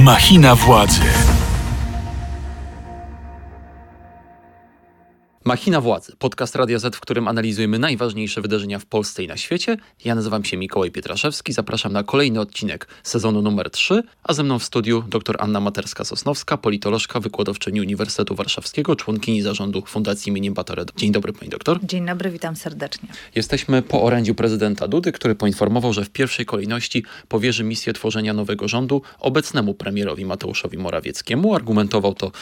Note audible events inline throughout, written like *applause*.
Machina władzy. Machina Władzy, podcast Radia Z, w którym analizujemy najważniejsze wydarzenia w Polsce i na świecie. Ja nazywam się Mikołaj Pietraszewski, zapraszam na kolejny odcinek sezonu numer 3, a ze mną w studiu dr Anna Materska-Sosnowska, politolożka, wykładowczyni Uniwersytetu Warszawskiego, członkini zarządu Fundacji im. Batoredo. Dzień dobry pani doktor. Dzień dobry, witam serdecznie. Jesteśmy po orędziu prezydenta Dudy, który poinformował, że w pierwszej kolejności powierzy misję tworzenia nowego rządu obecnemu premierowi Mateuszowi Morawieckiemu. Argumentował to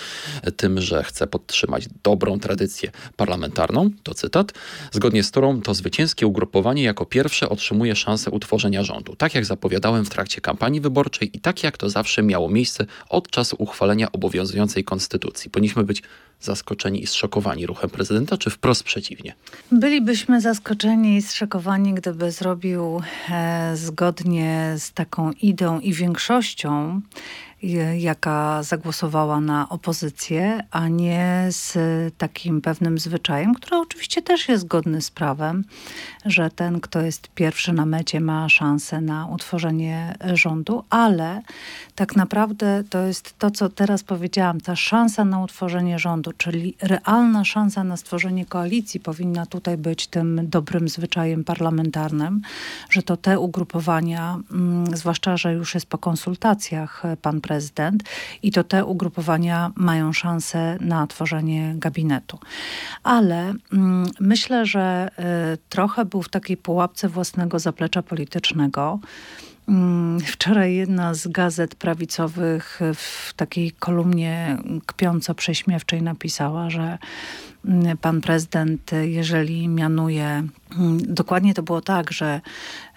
tym, że chce podtrzymać dobrą tradycję parlamentarną, to cytat, zgodnie z którą to zwycięskie ugrupowanie jako pierwsze otrzymuje szansę utworzenia rządu. Tak jak zapowiadałem w trakcie kampanii wyborczej i tak jak to zawsze miało miejsce od czasu uchwalenia obowiązującej konstytucji. Powinniśmy być zaskoczeni i zszokowani ruchem prezydenta, czy wprost przeciwnie? Bylibyśmy zaskoczeni i zszokowani, gdyby zrobił e, zgodnie z taką ideą i większością jaka zagłosowała na opozycję, a nie z takim pewnym zwyczajem, który oczywiście też jest zgodny z prawem, że ten, kto jest pierwszy na mecie, ma szansę na utworzenie rządu, ale tak naprawdę to jest to, co teraz powiedziałam, ta szansa na utworzenie rządu, czyli realna szansa na stworzenie koalicji powinna tutaj być tym dobrym zwyczajem parlamentarnym, że to te ugrupowania, mm, zwłaszcza, że już jest po konsultacjach pan prezydent i to te ugrupowania mają szansę na tworzenie gabinetu. Ale mm, myślę, że y, trochę był w takiej pułapce własnego zaplecza politycznego. Mm, wczoraj jedna z gazet prawicowych w takiej kolumnie kpiąco-prześmiewczej napisała, że pan prezydent, jeżeli mianuje, mm, dokładnie to było tak, że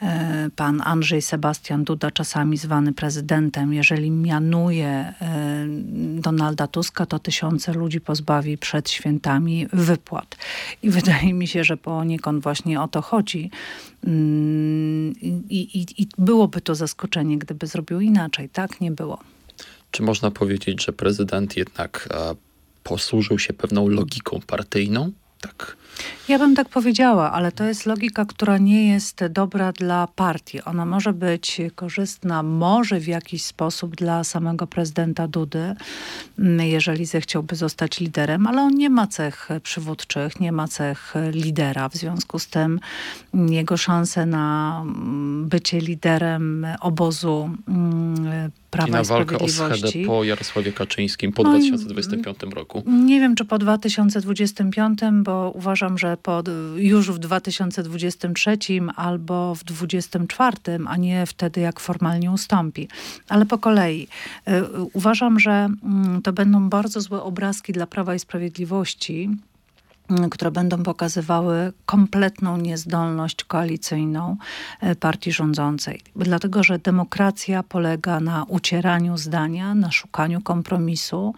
e, pan Andrzej Sebastian Duda, czasami zwany prezydentem, jeżeli mianuje e, Donalda Tuska, to tysiące ludzi pozbawi przed świętami wypłat. I *laughs* wydaje mi się, że poniekąd właśnie o to chodzi. I, i, i byłoby to zaskoczenie, gdyby zrobił inaczej. Tak nie było. Czy można powiedzieć, że prezydent jednak a, posłużył się pewną logiką partyjną? Tak ja bym tak powiedziała, ale to jest logika, która nie jest dobra dla partii. Ona może być korzystna, może w jakiś sposób dla samego prezydenta Dudy, mm, jeżeli zechciałby zostać liderem, ale on nie ma cech przywódczych, nie ma cech lidera. W związku z tym jego szanse na mm, bycie liderem obozu mm, Prawa I na walkę o schedę po Jarosławie Kaczyńskim po no 2025 roku. Nie wiem, czy po 2025, bo uważam, że już w 2023 albo w 2024, a nie wtedy, jak formalnie ustąpi. Ale po kolei. Y, uważam, że mm, to będą bardzo złe obrazki dla Prawa i Sprawiedliwości, które będą pokazywały kompletną niezdolność koalicyjną e, partii rządzącej. Dlatego, że demokracja polega na ucieraniu zdania, na szukaniu kompromisu,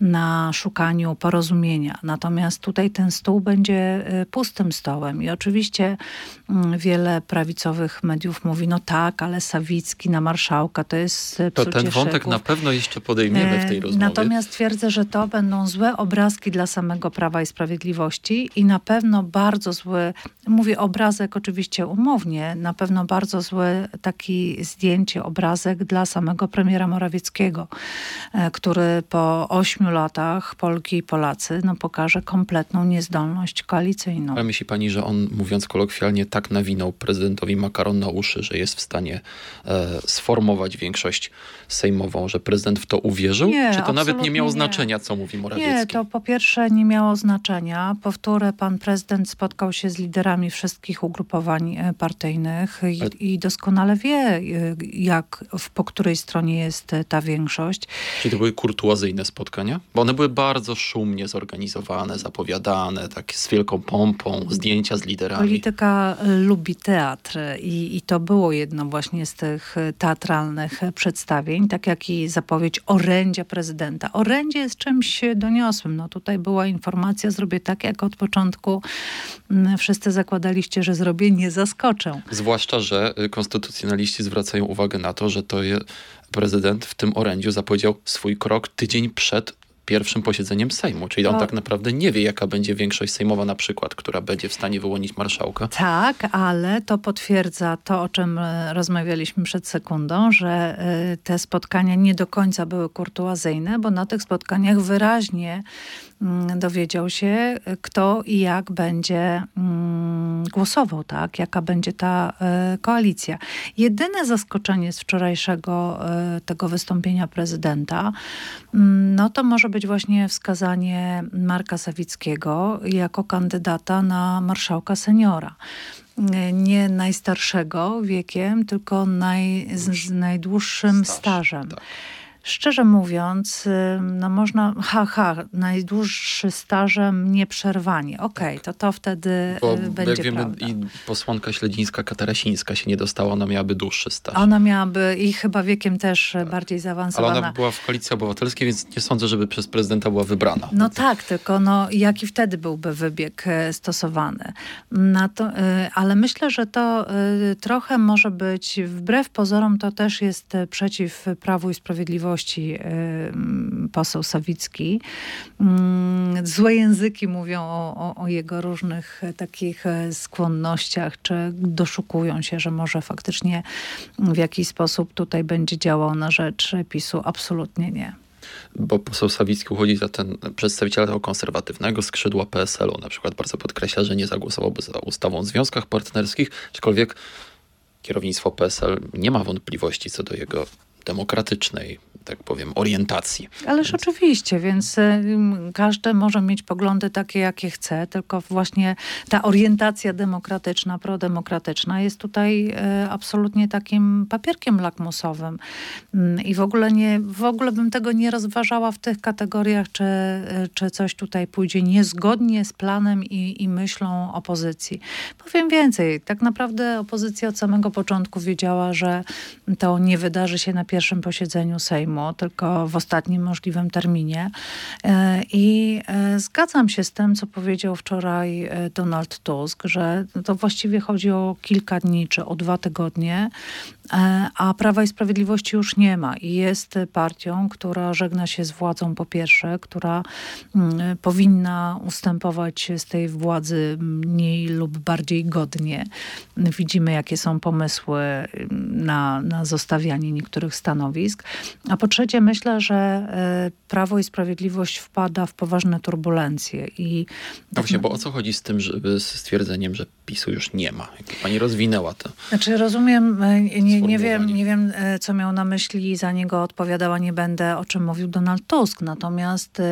na szukaniu porozumienia. Natomiast tutaj ten stół będzie e, pustym stołem i oczywiście wiele prawicowych mediów mówi, no tak, ale Sawicki na marszałka to jest e, To ten wątek szegów. na pewno jeszcze podejmiemy w tej rozmowie. Natomiast twierdzę, że to będą złe obrazki dla samego Prawa i Sprawiedliwości i na pewno bardzo zły, mówię obrazek oczywiście umownie, na pewno bardzo zły taki zdjęcie, obrazek dla samego premiera Morawieckiego, e, który po ośmiu latach Polki i Polacy no, pokaże kompletną niezdolność koalicyjną. Ale myśli pani, że on, mówiąc kolokwialnie, tak nawinął prezydentowi makaron na uszy, że jest w stanie e, sformować większość sejmową, że prezydent w to uwierzył? Nie, Czy to nawet nie miało nie. znaczenia, co mówi Morawiecki? Nie, to po pierwsze nie miało znaczenia. Powtórę, pan prezydent spotkał się z liderami wszystkich ugrupowań e, partyjnych i, Ale... i doskonale wie, e, jak, w, po której stronie jest e, ta większość. Czyli to były kurtuazyjne spotkania? Bo one były bardzo szumnie zorganizowane, zapowiadane, takie z wielką pompą, zdjęcia z liderami. Polityka lubi teatr i, i to było jedno właśnie z tych teatralnych przedstawień tak jak i zapowiedź orędzia prezydenta. Orędzie jest czymś doniosłym. No tutaj była informacja, zrobię tak, jak od początku mm, wszyscy zakładaliście, że zrobię, nie zaskoczę. Zwłaszcza, że y, konstytucjonaliści zwracają uwagę na to, że to je, prezydent w tym orędziu zapowiedział swój krok tydzień przed pierwszym posiedzeniem Sejmu, czyli on tak naprawdę nie wie, jaka będzie większość sejmowa na przykład, która będzie w stanie wyłonić marszałka. Tak, ale to potwierdza to, o czym e, rozmawialiśmy przed sekundą, że e, te spotkania nie do końca były kurtuazyjne, bo na tych spotkaniach wyraźnie dowiedział się, kto i jak będzie mm, głosował, tak? jaka będzie ta e, koalicja. Jedyne zaskoczenie z wczorajszego tego wystąpienia prezydenta, mm, no to może być właśnie wskazanie Marka Sawickiego jako kandydata na marszałka seniora nie najstarszego wiekiem, tylko naj, z, z najdłuższym Staż, stażem. Tak. Szczerze mówiąc, no można, haha, najdłuższy stażem nieprzerwanie. Okej, okay, to to wtedy Bo, będzie jak wiemy, prawda. i posłanka śledzińska-katarasińska się nie dostała, ona miałaby dłuższy staż. Ona miałaby i chyba wiekiem też tak. bardziej zaawansowana. Ale ona była w Koalicji Obywatelskiej, więc nie sądzę, żeby przez prezydenta była wybrana. No tak, tylko no, jaki wtedy byłby wybieg e, stosowany. Na to, ale myślę, że to trochę może być, wbrew pozorom, to też jest przeciw Prawu i Sprawiedliwości Sprawiedliwości poseł Sawicki. Mm, złe języki mówią o, o, o, jego różnych takich e, skłonnościach, czy doszukują się, że może faktycznie w jakiś sposób tutaj będzie działał na rzecz PiSu. Absolutnie nie bo poseł Sawicki uchodzi za ten przedstawiciela tego konserwatywnego skrzydła PSL-u. Na przykład bardzo podkreśla, że nie zagłosowałby za ustawą o związkach partnerskich, aczkolwiek kierownictwo PSL nie ma wątpliwości co do jego demokratycznej tak powiem, orientacji. Ależ więc... oczywiście, więc każdy może mieć poglądy takie, jakie chce, tylko właśnie ta orientacja demokratyczna, prodemokratyczna jest tutaj e, absolutnie takim papierkiem lakmusowym. Mm, I w ogóle, nie, w ogóle bym tego nie rozważała w tych kategoriach, czy, e, czy coś tutaj pójdzie niezgodnie z planem i, i myślą opozycji. Powiem więcej, tak naprawdę opozycja od samego początku wiedziała, że to nie wydarzy się na pierwszym posiedzeniu Sejmu Sejmu, tylko w ostatnim możliwym terminie. E, I e, zgadzam się z tym, co powiedział wczoraj e, Donald Tusk, że to właściwie chodzi o kilka dni czy o dwa tygodnie, a Prawa i Sprawiedliwości już nie ma i jest partią, która żegna się z władzą po pierwsze, która mm, powinna ustępować z tej władzy mniej lub bardziej godnie. Widzimy, jakie są pomysły mm, na, na zostawianie niektórych stanowisk. A po trzecie, myślę, że e, Prawo i Sprawiedliwość wpada w poważne turbulencje. I no właśnie, bo o co chodzi z tym, żeby z stwierdzeniem, że PiSu już nie ma? Jak pani rozwinęła to? Znaczy rozumiem, e, nie, nie, wiem, nie wiem, e, co miał na myśli, za niego odpowiadała nie będę, o czym mówił Donald Tusk. Natomiast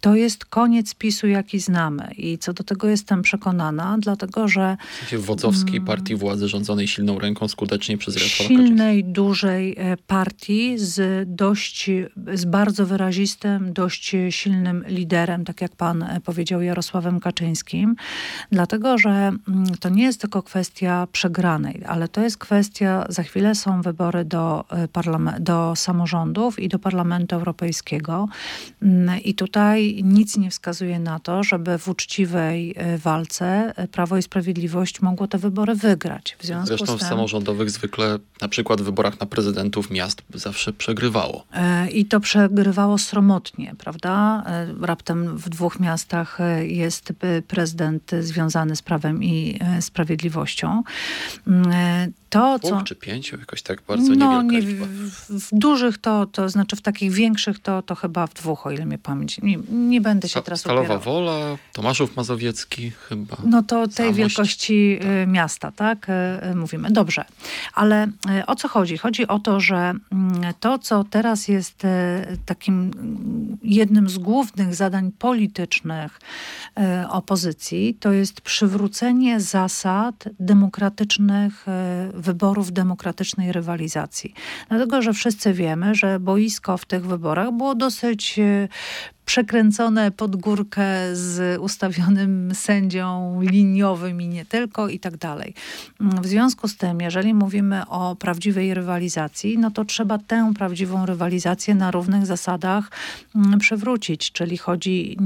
to jest koniec PiSu, jaki znamy. I co do tego jestem przekonana, dlatego że... W wodzowskiej mm, partii władzy rządzonej silną ręką skutecznie przez Jarosława Silnej, dużej e, partii z dość, z bardzo wyrazistym, dość silnym liderem, tak jak pan e, powiedział, Jarosławem Kaczyńskim. Dlatego, że mm, to nie jest tylko kwestia przegranej, ale to jest kwestia, za chwilę są wybory do, e, do samorządów i do Parlamentu Europejskiego. Mm, I tutaj nic nie wskazuje na to, żeby w uczciwej e, walce e, Prawo i Sprawiedliwość mogło te wybory wygrać. W związku Zresztą z tym, w samorządowych zwykle, na przykład w wyborach na prezydentów miast zawsze przegrywało. E, I to przegrywało sromotnie, prawda? Raptem w dwóch miastach jest prezydent związany z Prawem i Sprawiedliwością. Mm, to, co... czy pięciu? Jakoś tak bardzo no, nie, w, w, dużych to, to znaczy w takich większych to, to chyba w dwóch, o ile mnie pamięć. Nie, nie będę się teraz Stalowa upierał. Wola, Tomaszów Mazowiecki chyba. No to tej Zamość. wielkości tak. Y, miasta, tak? Y, y, mówimy. Dobrze. Ale o co chodzi? Chodzi o to, że mm, to, co teraz jest takim jednym z głównych zadań politycznych opozycji, to jest przywrócenie zasad demokratycznych wyborów demokratycznej rywalizacji. Dlatego, że wszyscy wiemy, że boisko w tych wyborach było dosyć e, przekręcone pod górkę z ustawionym sędzią liniowym i nie tylko i tak dalej. W związku z tym, jeżeli mówimy o prawdziwej rywalizacji, no to trzeba tę prawdziwą rywalizację na równych zasadach mm, przywrócić, czyli chodzi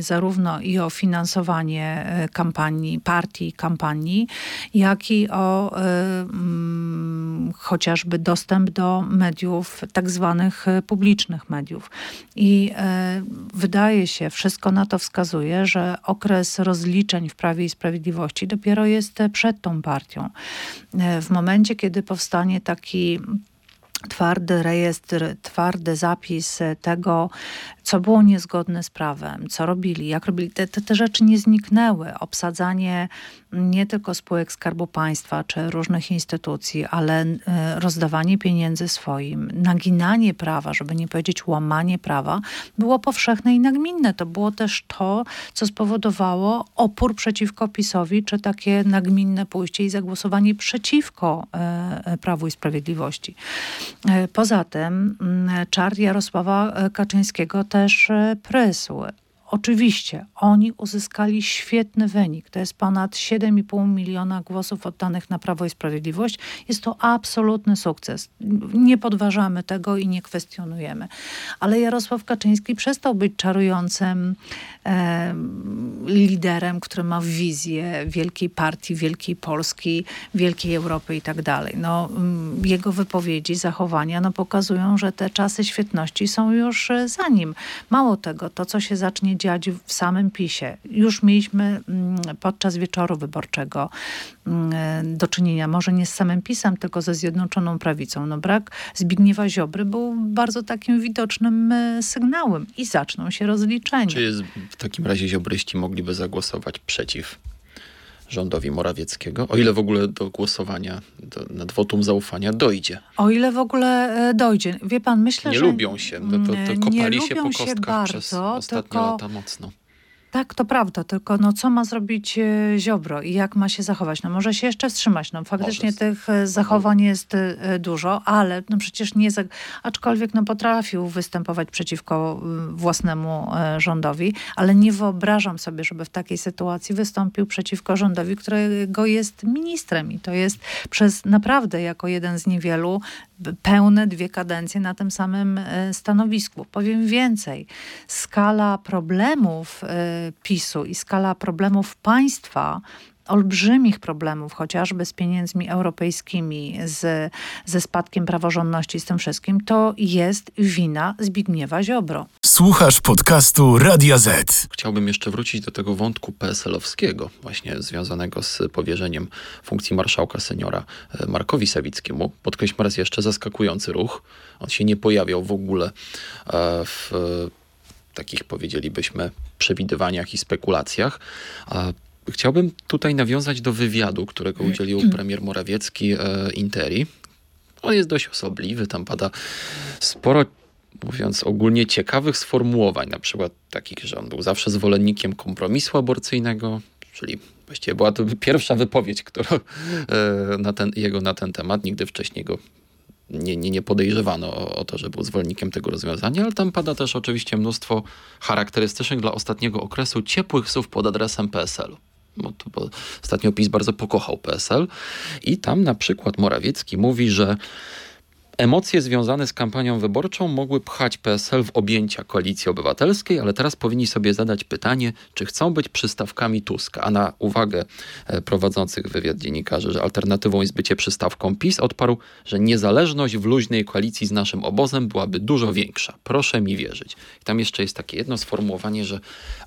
zarówno i o finansowanie e, kampanii, partii, kampanii, jak i o, e, mm, chociażby dostęp do mediów, tak zwanych publicznych mediów. I wydaje się, wszystko na to wskazuje, że okres rozliczeń w Prawie i Sprawiedliwości dopiero jest przed tą partią. W momencie, kiedy powstanie taki twardy rejestr, twardy zapis tego, co było niezgodne z prawem, co robili, jak robili. Te, te, te rzeczy nie zniknęły. Obsadzanie nie tylko spółek Skarbu Państwa czy różnych instytucji, ale e, rozdawanie pieniędzy swoim, naginanie prawa, żeby nie powiedzieć łamanie prawa, było powszechne i nagminne. To było też to, co spowodowało opór przeciwko PiSowi, czy takie nagminne pójście i zagłosowanie przeciwko e, e, Prawu i Sprawiedliwości. Poza tym czar Jarosława Kaczyńskiego też prysł. Oczywiście oni uzyskali świetny wynik. To jest ponad 7,5 miliona głosów oddanych na Prawo i Sprawiedliwość. Jest to absolutny sukces. Nie podważamy tego i nie kwestionujemy. Ale Jarosław Kaczyński przestał być czarującym e, liderem, który ma wizję wielkiej partii, wielkiej Polski, wielkiej Europy i tak dalej. No, jego wypowiedzi, zachowania no, pokazują, że te czasy świetności są już e, za nim. Mało tego, to co się zacznie dziać w samym PiSie. Już mieliśmy mm, podczas wieczoru wyborczego mm, do czynienia może nie z samym PiSem, tylko ze Zjednoczoną Prawicą. No brak Zbigniewa Ziobry był bardzo takim widocznym e, sygnałem i zaczną się rozliczenia. Czy w takim razie ziobryści mogliby zagłosować przeciw rządowi Morawieckiego, o ile w ogóle do głosowania do, nad wotum zaufania dojdzie. O ile w ogóle e, dojdzie. Wie pan, myślę, nie że... Nie lubią się, to, to, to kopali się po kostkach bardzo, przez ostatnie lata mocno. Tak, to prawda, tylko no co ma zrobić e, Ziobro i jak ma się zachować? No może się jeszcze wstrzymać, no faktycznie może. tych e, zachowań jest e, dużo, ale no przecież nie, aczkolwiek no potrafił występować przeciwko własnemu rządowi, ale nie wyobrażam sobie, żeby w takiej sytuacji wystąpił przeciwko rządowi, którego jest ministrem i to jest przez naprawdę jako jeden z niewielu pełne dwie kadencje na tym samym stanowisku. Powiem więcej, skala problemów PiSu i skala problemów państwa olbrzymich problemów, chociażby z pieniędzmi europejskimi, z, ze spadkiem praworządności, z tym wszystkim, to jest wina Zbigniewa Ziobro. Słuchasz podcastu Radia Z. Chciałbym jeszcze wrócić do tego wątku PSL-owskiego, właśnie związanego z powierzeniem funkcji marszałka seniora e, Markowi Sawickiemu. Podkreślmy raz jeszcze zaskakujący ruch. On się nie pojawiał w ogóle e, w takich powiedzielibyśmy przewidywaniach i spekulacjach. Chciałbym tutaj nawiązać do wywiadu, którego udzielił premier Morawiecki e, Interi. On jest dość osobliwy, tam pada sporo, mówiąc ogólnie, ciekawych sformułowań, na przykład takich, że on był zawsze zwolennikiem kompromisu aborcyjnego, czyli właściwie była to pierwsza wypowiedź która, e, na ten, jego na ten temat. Nigdy wcześniej go nie, nie, nie podejrzewano o, o, to, że był zwolennikiem tego rozwiązania, ale tam pada też oczywiście mnóstwo charakterystycznych dla ostatniego okresu ciepłych słów pod adresem PSL-u. Bo, to, bo ostatnio PiS bardzo pokochał PSL i tam na przykład Morawiecki mówi, że Emocje związane z kampanią wyborczą mogły pchać PSL w objęcia koalicji obywatelskiej, ale teraz powinni sobie zadać pytanie, czy chcą być przystawkami Tuska. A na uwagę e, prowadzących wywiad dziennikarzy, że alternatywą jest bycie przystawką PiS, odparł, że niezależność w luźnej koalicji z naszym obozem byłaby dużo większa. Proszę mi wierzyć. I tam jeszcze jest takie jedno sformułowanie, że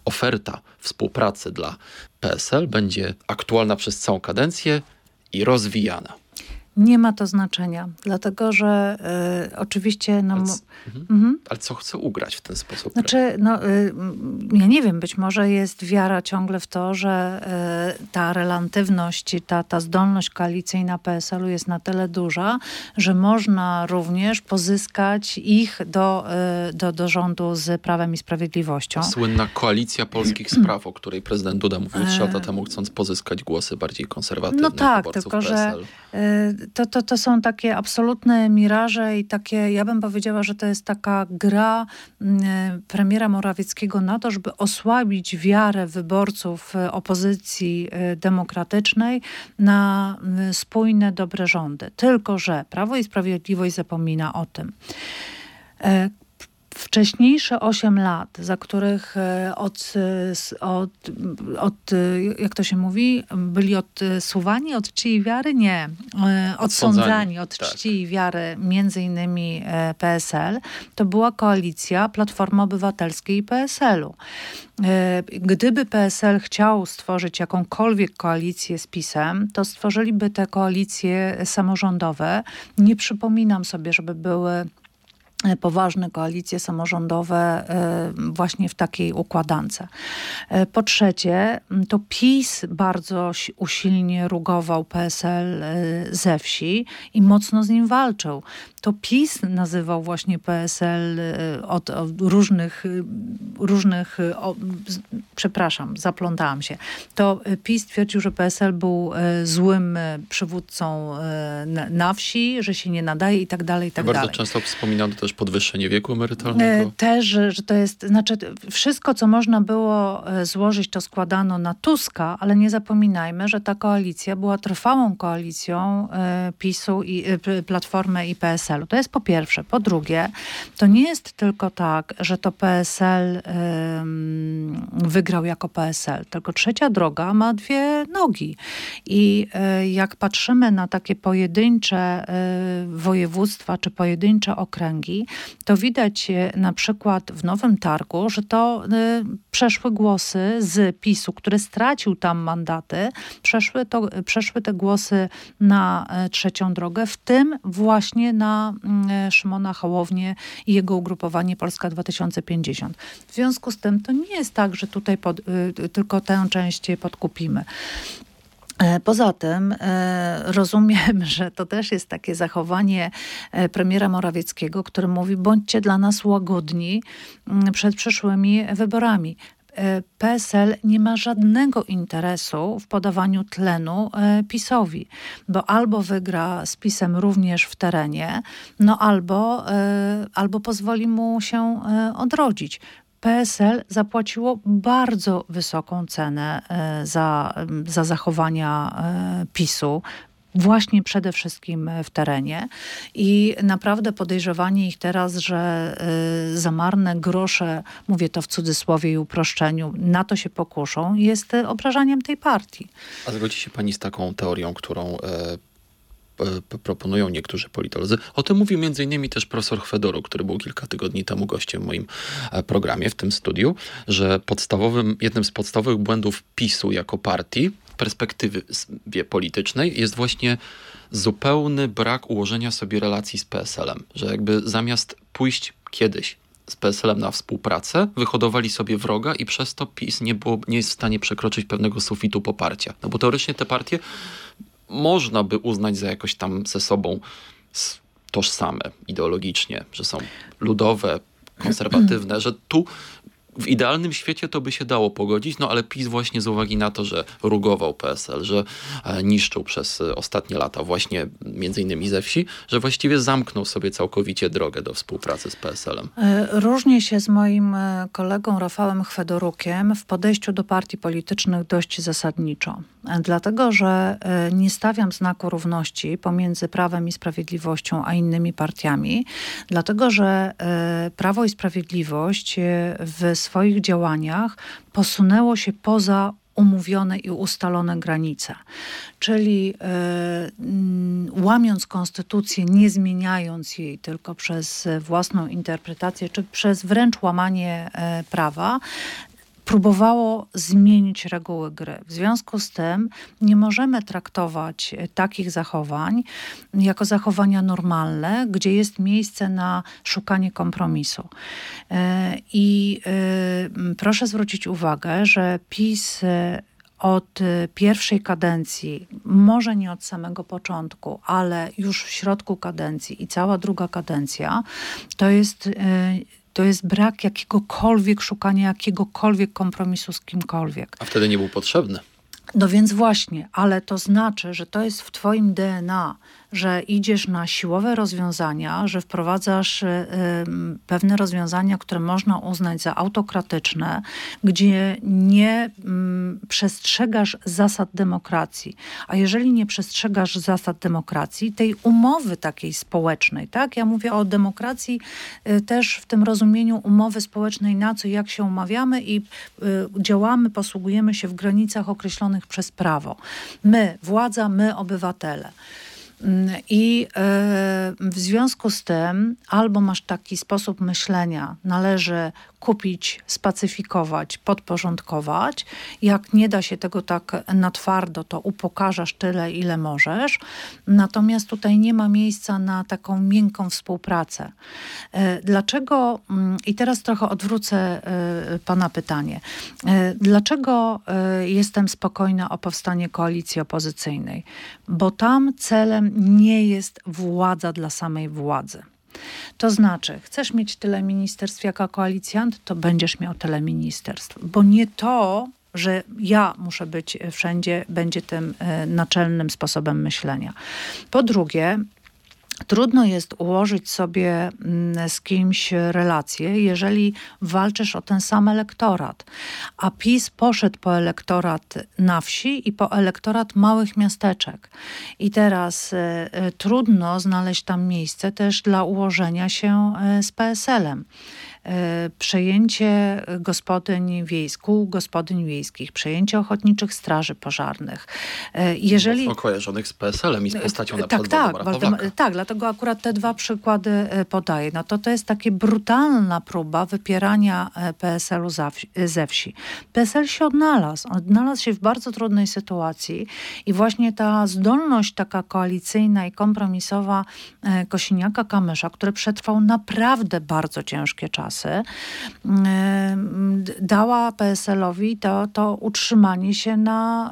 oferta współpracy dla PSL będzie aktualna przez całą kadencję i rozwijana. Nie ma to znaczenia, dlatego że y, oczywiście... No, ale, mhm. Mhm. ale co chce ugrać w ten sposób? Znaczy, no, y, ja nie wiem, być może jest wiara ciągle w to, że y, ta relatywność, ta, ta zdolność koalicyjna PSL-u jest na tyle duża, że można również pozyskać ich do, do, do rządu z Prawem i Sprawiedliwością. Słynna koalicja polskich *clears throat* spraw, o której prezydent Duda mówił trzy lata temu, chcąc pozyskać głosy bardziej konserwatywnych No tak, tylko PSL. że to, to, to są takie absolutne miraże i takie, ja bym powiedziała, że to jest taka gra mm, premiera Morawieckiego na to, żeby osłabić wiarę wyborców e, opozycji e, demokratycznej na spójne, dobre rządy. Tylko, że Prawo i Sprawiedliwość zapomina o tym. E, wcześniejsze 8 lat, za których od, od, od, jak to się mówi, byli odsuwani od czci i wiary? Nie. Odsądzani od tak. czci i wiary, między innymi PSL, to była koalicja Platformy Obywatelskiej i PSL-u. Gdyby PSL chciał stworzyć jakąkolwiek koalicję z PiSem, to stworzyliby te koalicje samorządowe. Nie przypominam sobie, żeby były E, poważne koalicje samorządowe e, właśnie w takiej układance. E, po trzecie, to PiS bardzo usilnie rugował PSL ze wsi i mocno z nim walczył. To PiS nazywał właśnie PSL od, od różnych, różnych o, przepraszam, zaplątałam się. To PiS twierdził, że PSL był złym przywódcą na wsi, że się nie nadaje i tak dalej, i tak Bardzo dalej. często wspominano też podwyższenie wieku emerytalnego? Też, że to jest, znaczy wszystko, co można było złożyć, to składano na Tuska, ale nie zapominajmy, że ta koalicja była trwałą koalicją PiSu i Platformy i PSL-u. To jest po pierwsze. Po drugie, to nie jest tylko tak, że to PSL wygrał jako PSL, tylko trzecia droga ma dwie nogi. I jak patrzymy na takie pojedyncze województwa czy pojedyncze okręgi, to widać e, na przykład w Nowym Targu, że to y, przeszły głosy z PiSu, który stracił tam mandaty, przeszły, to, przeszły te głosy na y, trzecią drogę, w tym właśnie na y, Szymona Hołownię i jego ugrupowanie Polska 2050. W związku z tym to nie jest tak, że tutaj pod, tylko tę część podkupimy. E, poza tym e, rozumiem, *laughs* że to też jest takie zachowanie e, premiera Morawieckiego, który mówi: bądźcie dla nas łagodni mm, przed przyszłymi wyborami. PSL nie ma żadnego interesu w podawaniu tlenu PiSowi, bo albo wygra z PiSem również w terenie, no albo, albo pozwoli mu się odrodzić. PSL zapłaciło bardzo wysoką cenę e, za, za zachowania e, PiSu właśnie przede wszystkim w terenie i naprawdę podejrzewanie ich teraz, że y, za marne grosze, mówię to w cudzysłowie i uproszczeniu, na to się pokuszą, jest obrażaniem tej partii. A zgodzi się pani z taką teorią, którą proponują niektórzy politolodzy. O tym mówił m.in. też profesor Chwedoru, który był kilka tygodni temu gościem w moim e, programie, w tym studiu, że podstawowym, jednym z podstawowych błędów PiSu jako partii perspektywie politycznej jest właśnie zupełny brak ułożenia sobie relacji z PSL-em. Że jakby zamiast pójść kiedyś z PSL-em na współpracę, wyhodowali sobie wroga i przez to PiS nie, było, nie jest w stanie przekroczyć pewnego sufitu poparcia. No bo teoretycznie te partie można by uznać za jakoś tam ze sobą tożsame ideologicznie, że są ludowe, konserwatywne, że tu w idealnym świecie to by się dało pogodzić, no ale PiS właśnie z uwagi na to, że rugował PSL, że e, niszczył przez e, ostatnie lata właśnie między innymi ze wsi, że właściwie zamknął sobie całkowicie drogę do współpracy z PSL-em. E, różnie się z moim kolegą Rafałem Chwedorukiem w podejściu do partii politycznych dość zasadniczo. Dlatego, że nie stawiam znaku równości pomiędzy Prawem i Sprawiedliwością a innymi partiami, dlatego, że Prawo i Sprawiedliwość w swoich działaniach posunęło się poza umówione i ustalone granice. Czyli łamiąc konstytucję, nie zmieniając jej tylko przez własną interpretację, czy przez wręcz łamanie prawa, próbowało zmienić reguły gry. W związku z tym nie możemy traktować e, takich zachowań jako zachowania normalne, gdzie jest miejsce na szukanie kompromisu. E, I e, proszę zwrócić uwagę, że PiS od pierwszej kadencji, może nie od samego początku, ale już w środku kadencji i cała druga kadencja, to jest to jest brak jakiegokolwiek szukania jakiegokolwiek kompromisu z kimkolwiek. A wtedy nie był potrzebny. No więc właśnie, ale to znaczy, że to jest w Twoim DNA, że idziesz na siłowe rozwiązania, że wprowadzasz y, pewne rozwiązania, które można uznać za autokratyczne, gdzie nie y, przestrzegasz zasad demokracji. A jeżeli nie przestrzegasz zasad demokracji, tej umowy takiej społecznej, tak? Ja mówię o demokracji y, też w tym rozumieniu umowy społecznej, na co, jak się umawiamy i y, działamy, posługujemy się w granicach określonych przez prawo. My, władza, my, obywatele. Mm, I e, w związku z tym albo masz taki sposób myślenia, należy kupić, spacyfikować, podporządkować. Jak nie da się tego tak na twardo, to upokarzasz tyle, ile możesz. Natomiast tutaj nie ma miejsca na taką miękką współpracę. E, dlaczego, mm, i teraz trochę odwrócę e, Pana pytanie, dlaczego jestem spokojna o powstanie koalicji opozycyjnej? Bo tam celem nie jest władza dla samej władzy. To znaczy, chcesz mieć tyle ministerstw jako koalicjant, to będziesz miał tyle ministerstw, bo nie to, że ja muszę być wszędzie, będzie tym e, naczelnym sposobem myślenia. Po drugie, Trudno jest ułożyć sobie mm, z kimś relacje, jeżeli walczysz o ten sam elektorat. A PiS poszedł po elektorat na wsi i po elektorat małych miasteczek. I teraz y, y, trudno znaleźć tam miejsce też dla ułożenia się y, z PSL-em. E, przejęcie gospodyń wiejskich, kół gospodyń wiejskich, przejęcie ochotniczych straży pożarnych. E, jeżeli... Mocno kojarzonych z PSL-em i z postacią na tak, tak, tak, dlatego akurat te dwa przykłady e, podaję. No to to jest taka brutalna próba wypierania PSL-u ze wsi. PSL się odnalazł. Odnalazł się w bardzo trudnej sytuacji i właśnie ta zdolność taka koalicyjna i kompromisowa Kosiniaka-Kamysza, który przetrwał naprawdę bardzo ciężkie czasy, mm, dała PSL-owi to, to utrzymanie się na,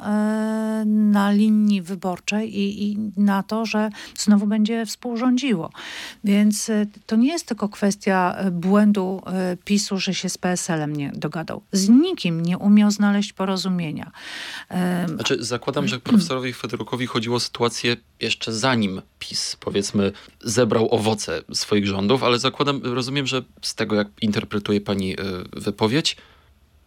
e, na linii wyborczej i, i na to, że znowu będzie współrządziło. Więc e, to nie jest tylko kwestia e, błędu PiSu, że się z PSL-em nie dogadał. Z nikim nie umiał znaleźć porozumienia. Znaczy, zakładam, że profesorowi Federukowi chodziło o sytuację jeszcze zanim PiS, powiedzmy, zebrał owoce swoich rządów, ale zakładam, rozumiem, że z tego, jak interpretuje pani y, wypowiedź,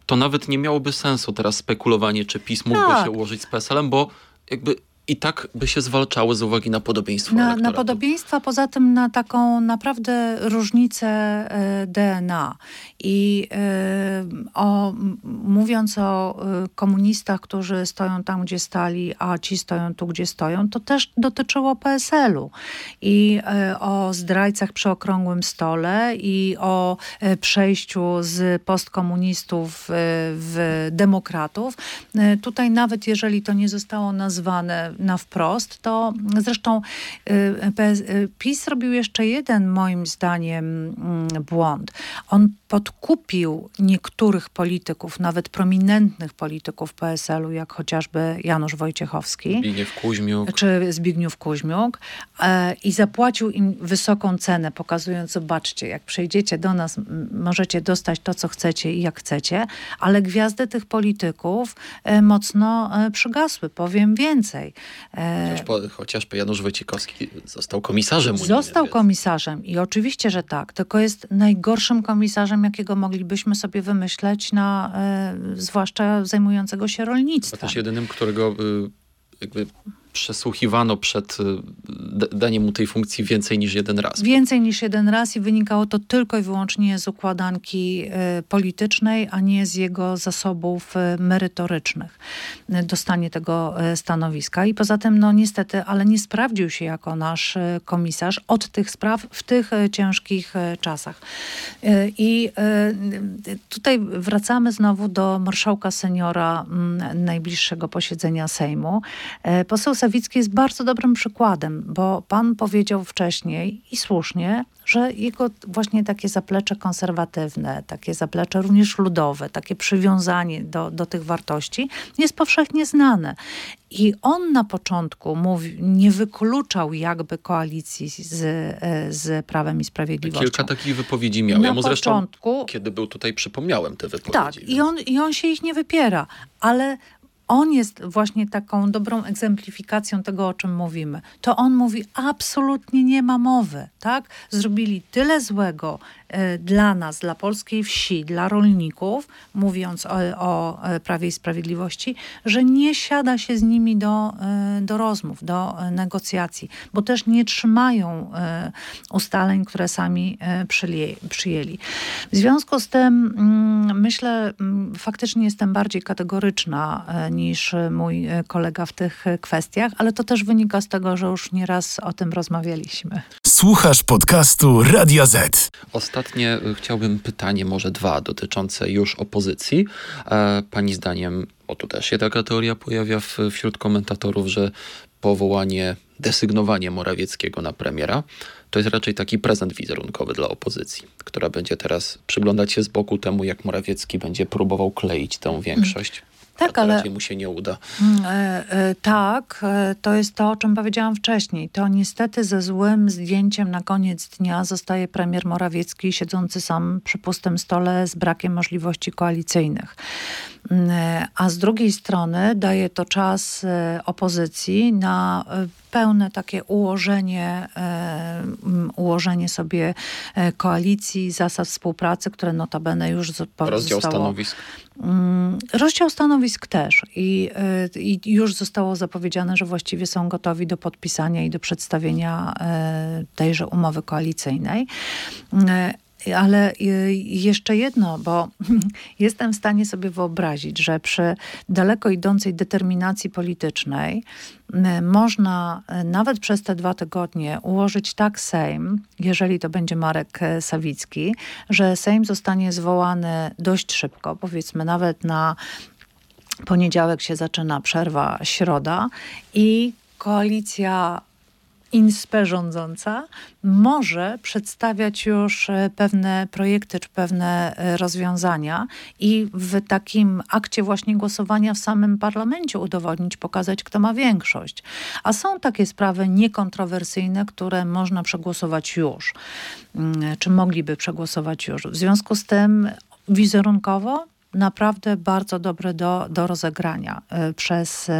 to nawet nie miałoby sensu teraz spekulowanie, czy PiS mógłby tak. się ułożyć z PSL-em, bo jakby i tak by się zwalczały z uwagi na podobieństwo na, na podobieństwa, poza tym na taką naprawdę różnicę e, DNA. I e, o, mówiąc o e, komunistach, którzy stoją tam, gdzie stali, a ci stoją tu, gdzie stoją, to też dotyczyło PSL-u. I o zdrajcach przy okrągłym stole i o przejściu z postkomunistów w demokratów. Tutaj nawet jeżeli to nie zostało nazwane na wprost, to zresztą y, y, PiS robił jeszcze jeden moim zdaniem mm, błąd. On podkupił niektórych polityków, nawet prominentnych polityków PSL-u, jak chociażby Janusz Wojciechowski. Zbigniew Kuźmiuk. Czy Zbigniew Kuźmiuk. E, I zapłacił im wysoką cenę, pokazując, zobaczcie, jak przejdziecie do nas, możecie dostać to, co chcecie i jak chcecie, ale gwiazdy tych polityków e, mocno e, przygasły. Powiem więcej. Chociaż, chociażby Janusz Wojciechowski został komisarzem. Został więc. komisarzem i oczywiście, że tak. Tylko jest najgorszym komisarzem, jakiego moglibyśmy sobie wymyśleć na, e, zwłaszcza zajmującego się rolnictwem. To też jedynym, którego y, jakby przesłuchiwano przed y, daniem mu tej funkcji więcej niż jeden raz. Więcej niż jeden raz i wynikało to tylko i wyłącznie z układanki y, politycznej, a nie z jego zasobów y, merytorycznych. Dostanie tego stanowiska. I poza tym, no niestety, ale nie sprawdził się jako nasz komisarz od tych spraw w tych ciężkich czasach. I tutaj wracamy znowu do marszałka seniora mm, najbliższego posiedzenia Sejmu. Poseł Sawicki jest bardzo dobrym przykładem, bo pan powiedział wcześniej i słusznie, że jego właśnie takie zaplecze konserwatywne, takie zaplecze również ludowe, takie przywiązanie do, do tych wartości jest powszechnie znane. I on na początku mówi, nie wykluczał jakby koalicji z, z Prawem i Sprawiedliwością. Kilka takich wypowiedzi miał. Na ja mu zresztą, początku, kiedy był tutaj, przypomniałem te wypowiedzi. Tak, więc... i, on, i on się ich nie wypiera, ale on jest właśnie taką dobrą egzemplifikacją tego, o czym mówimy. To on mówi, absolutnie nie ma mowy, tak? Zrobili tyle złego dla nas, dla polskiej wsi, dla rolników, mówiąc o, o e, Prawie i Sprawiedliwości, że nie siada się z nimi do, e, do rozmów, do negocjacji, bo też nie trzymają ustaleń, które sami przyjęli. W związku z tym mm, myślę, mm, faktycznie jestem bardziej kategoryczna niż mój kolega w tych kwestiach, ale to też wynika z tego, że już nieraz o tym rozmawialiśmy. Słuchasz podcastu Radia Z. Ostatnie y, chciałbym pytanie, może dwa, dotyczące już opozycji. E, pani zdaniem, o tu też się taka teoria pojawia wśród komentatorów, że powołanie, desygnowanie Morawieckiego na premiera to jest raczej taki prezent wizerunkowy dla opozycji, która będzie teraz przyglądać się z boku temu, jak Morawiecki będzie próbował kleić tę większość. Tak, ale raczej mu się nie uda. Mm, e, e, tak, e, to jest to, o czym powiedziałam wcześniej. To niestety ze złym zdjęciem na koniec dnia zostaje premier Morawiecki siedzący sam przy pustym stole z brakiem możliwości koalicyjnych. Mm, a z drugiej strony daje to czas opozycji na pełne takie ułożenie, mm, ułożenie sobie koalicji, zasad współpracy, które notabene już Rozdział zostało, stanowisk. Rozdział stanowisk też I, I, już zostało zapowiedziane, że właściwie są gotowi do podpisania i do przedstawienia tejże umowy koalicyjnej. Y, ale jeszcze jedno, bo *laughs* jestem w stanie sobie wyobrazić, że przy daleko idącej determinacji politycznej można nawet przez te dwa tygodnie ułożyć tak Sejm, jeżeli to będzie Marek e, Sawicki, że Sejm zostanie zwołany dość szybko, powiedzmy nawet na poniedziałek się zaczyna przerwa, środa i koalicja INSPE rządząca może przedstawiać już e, pewne projekty czy pewne e, rozwiązania i w takim akcie właśnie głosowania w samym parlamencie udowodnić, pokazać, kto ma większość. A są takie sprawy niekontrowersyjne, które można przegłosować już, mm, czy mogliby przegłosować już. W związku z tym wizerunkowo naprawdę bardzo dobre do, do rozegrania y, przez y,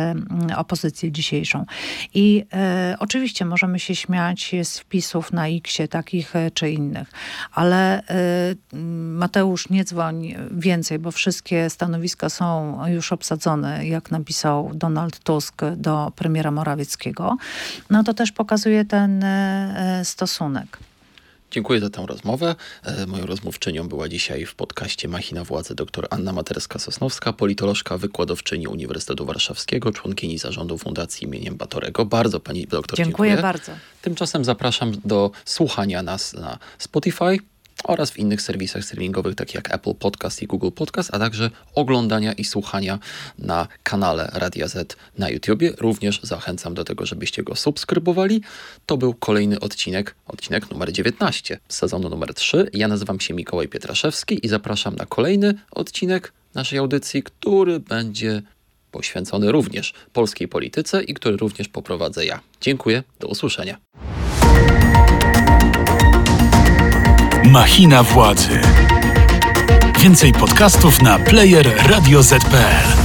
opozycję dzisiejszą. I y, oczywiście możemy się śmiać z wpisów na X takich czy innych, ale Mateusz nie dzwoń więcej, bo wszystkie stanowiska są już obsadzone, jak napisał Donald Tusk do premiera Morawieckiego. No to też pokazuje ten stosunek. Dziękuję za tę rozmowę. E, moją rozmówczynią była dzisiaj w podcaście Machina Władzy dr Anna Materska-Sosnowska, politolożka, wykładowczyni Uniwersytetu Warszawskiego, członkini zarządu Fundacji imieniem Batorego. Bardzo pani doktor dziękuję. Dziękuję bardzo. Tymczasem zapraszam do słuchania nas na Spotify, oraz w innych serwisach streamingowych, takich jak Apple Podcast i Google Podcast, a także oglądania i słuchania na kanale Radia Z na YouTubie. Również zachęcam do tego, żebyście go subskrybowali. To był kolejny odcinek, odcinek numer 19 z sezonu numer 3. Ja nazywam się Mikołaj Pietraszewski i zapraszam na kolejny odcinek naszej audycji, który będzie poświęcony również polskiej polityce i który również poprowadzę ja. Dziękuję, do usłyszenia. Machina władzy. Więcej podcastów na player radioz.pl.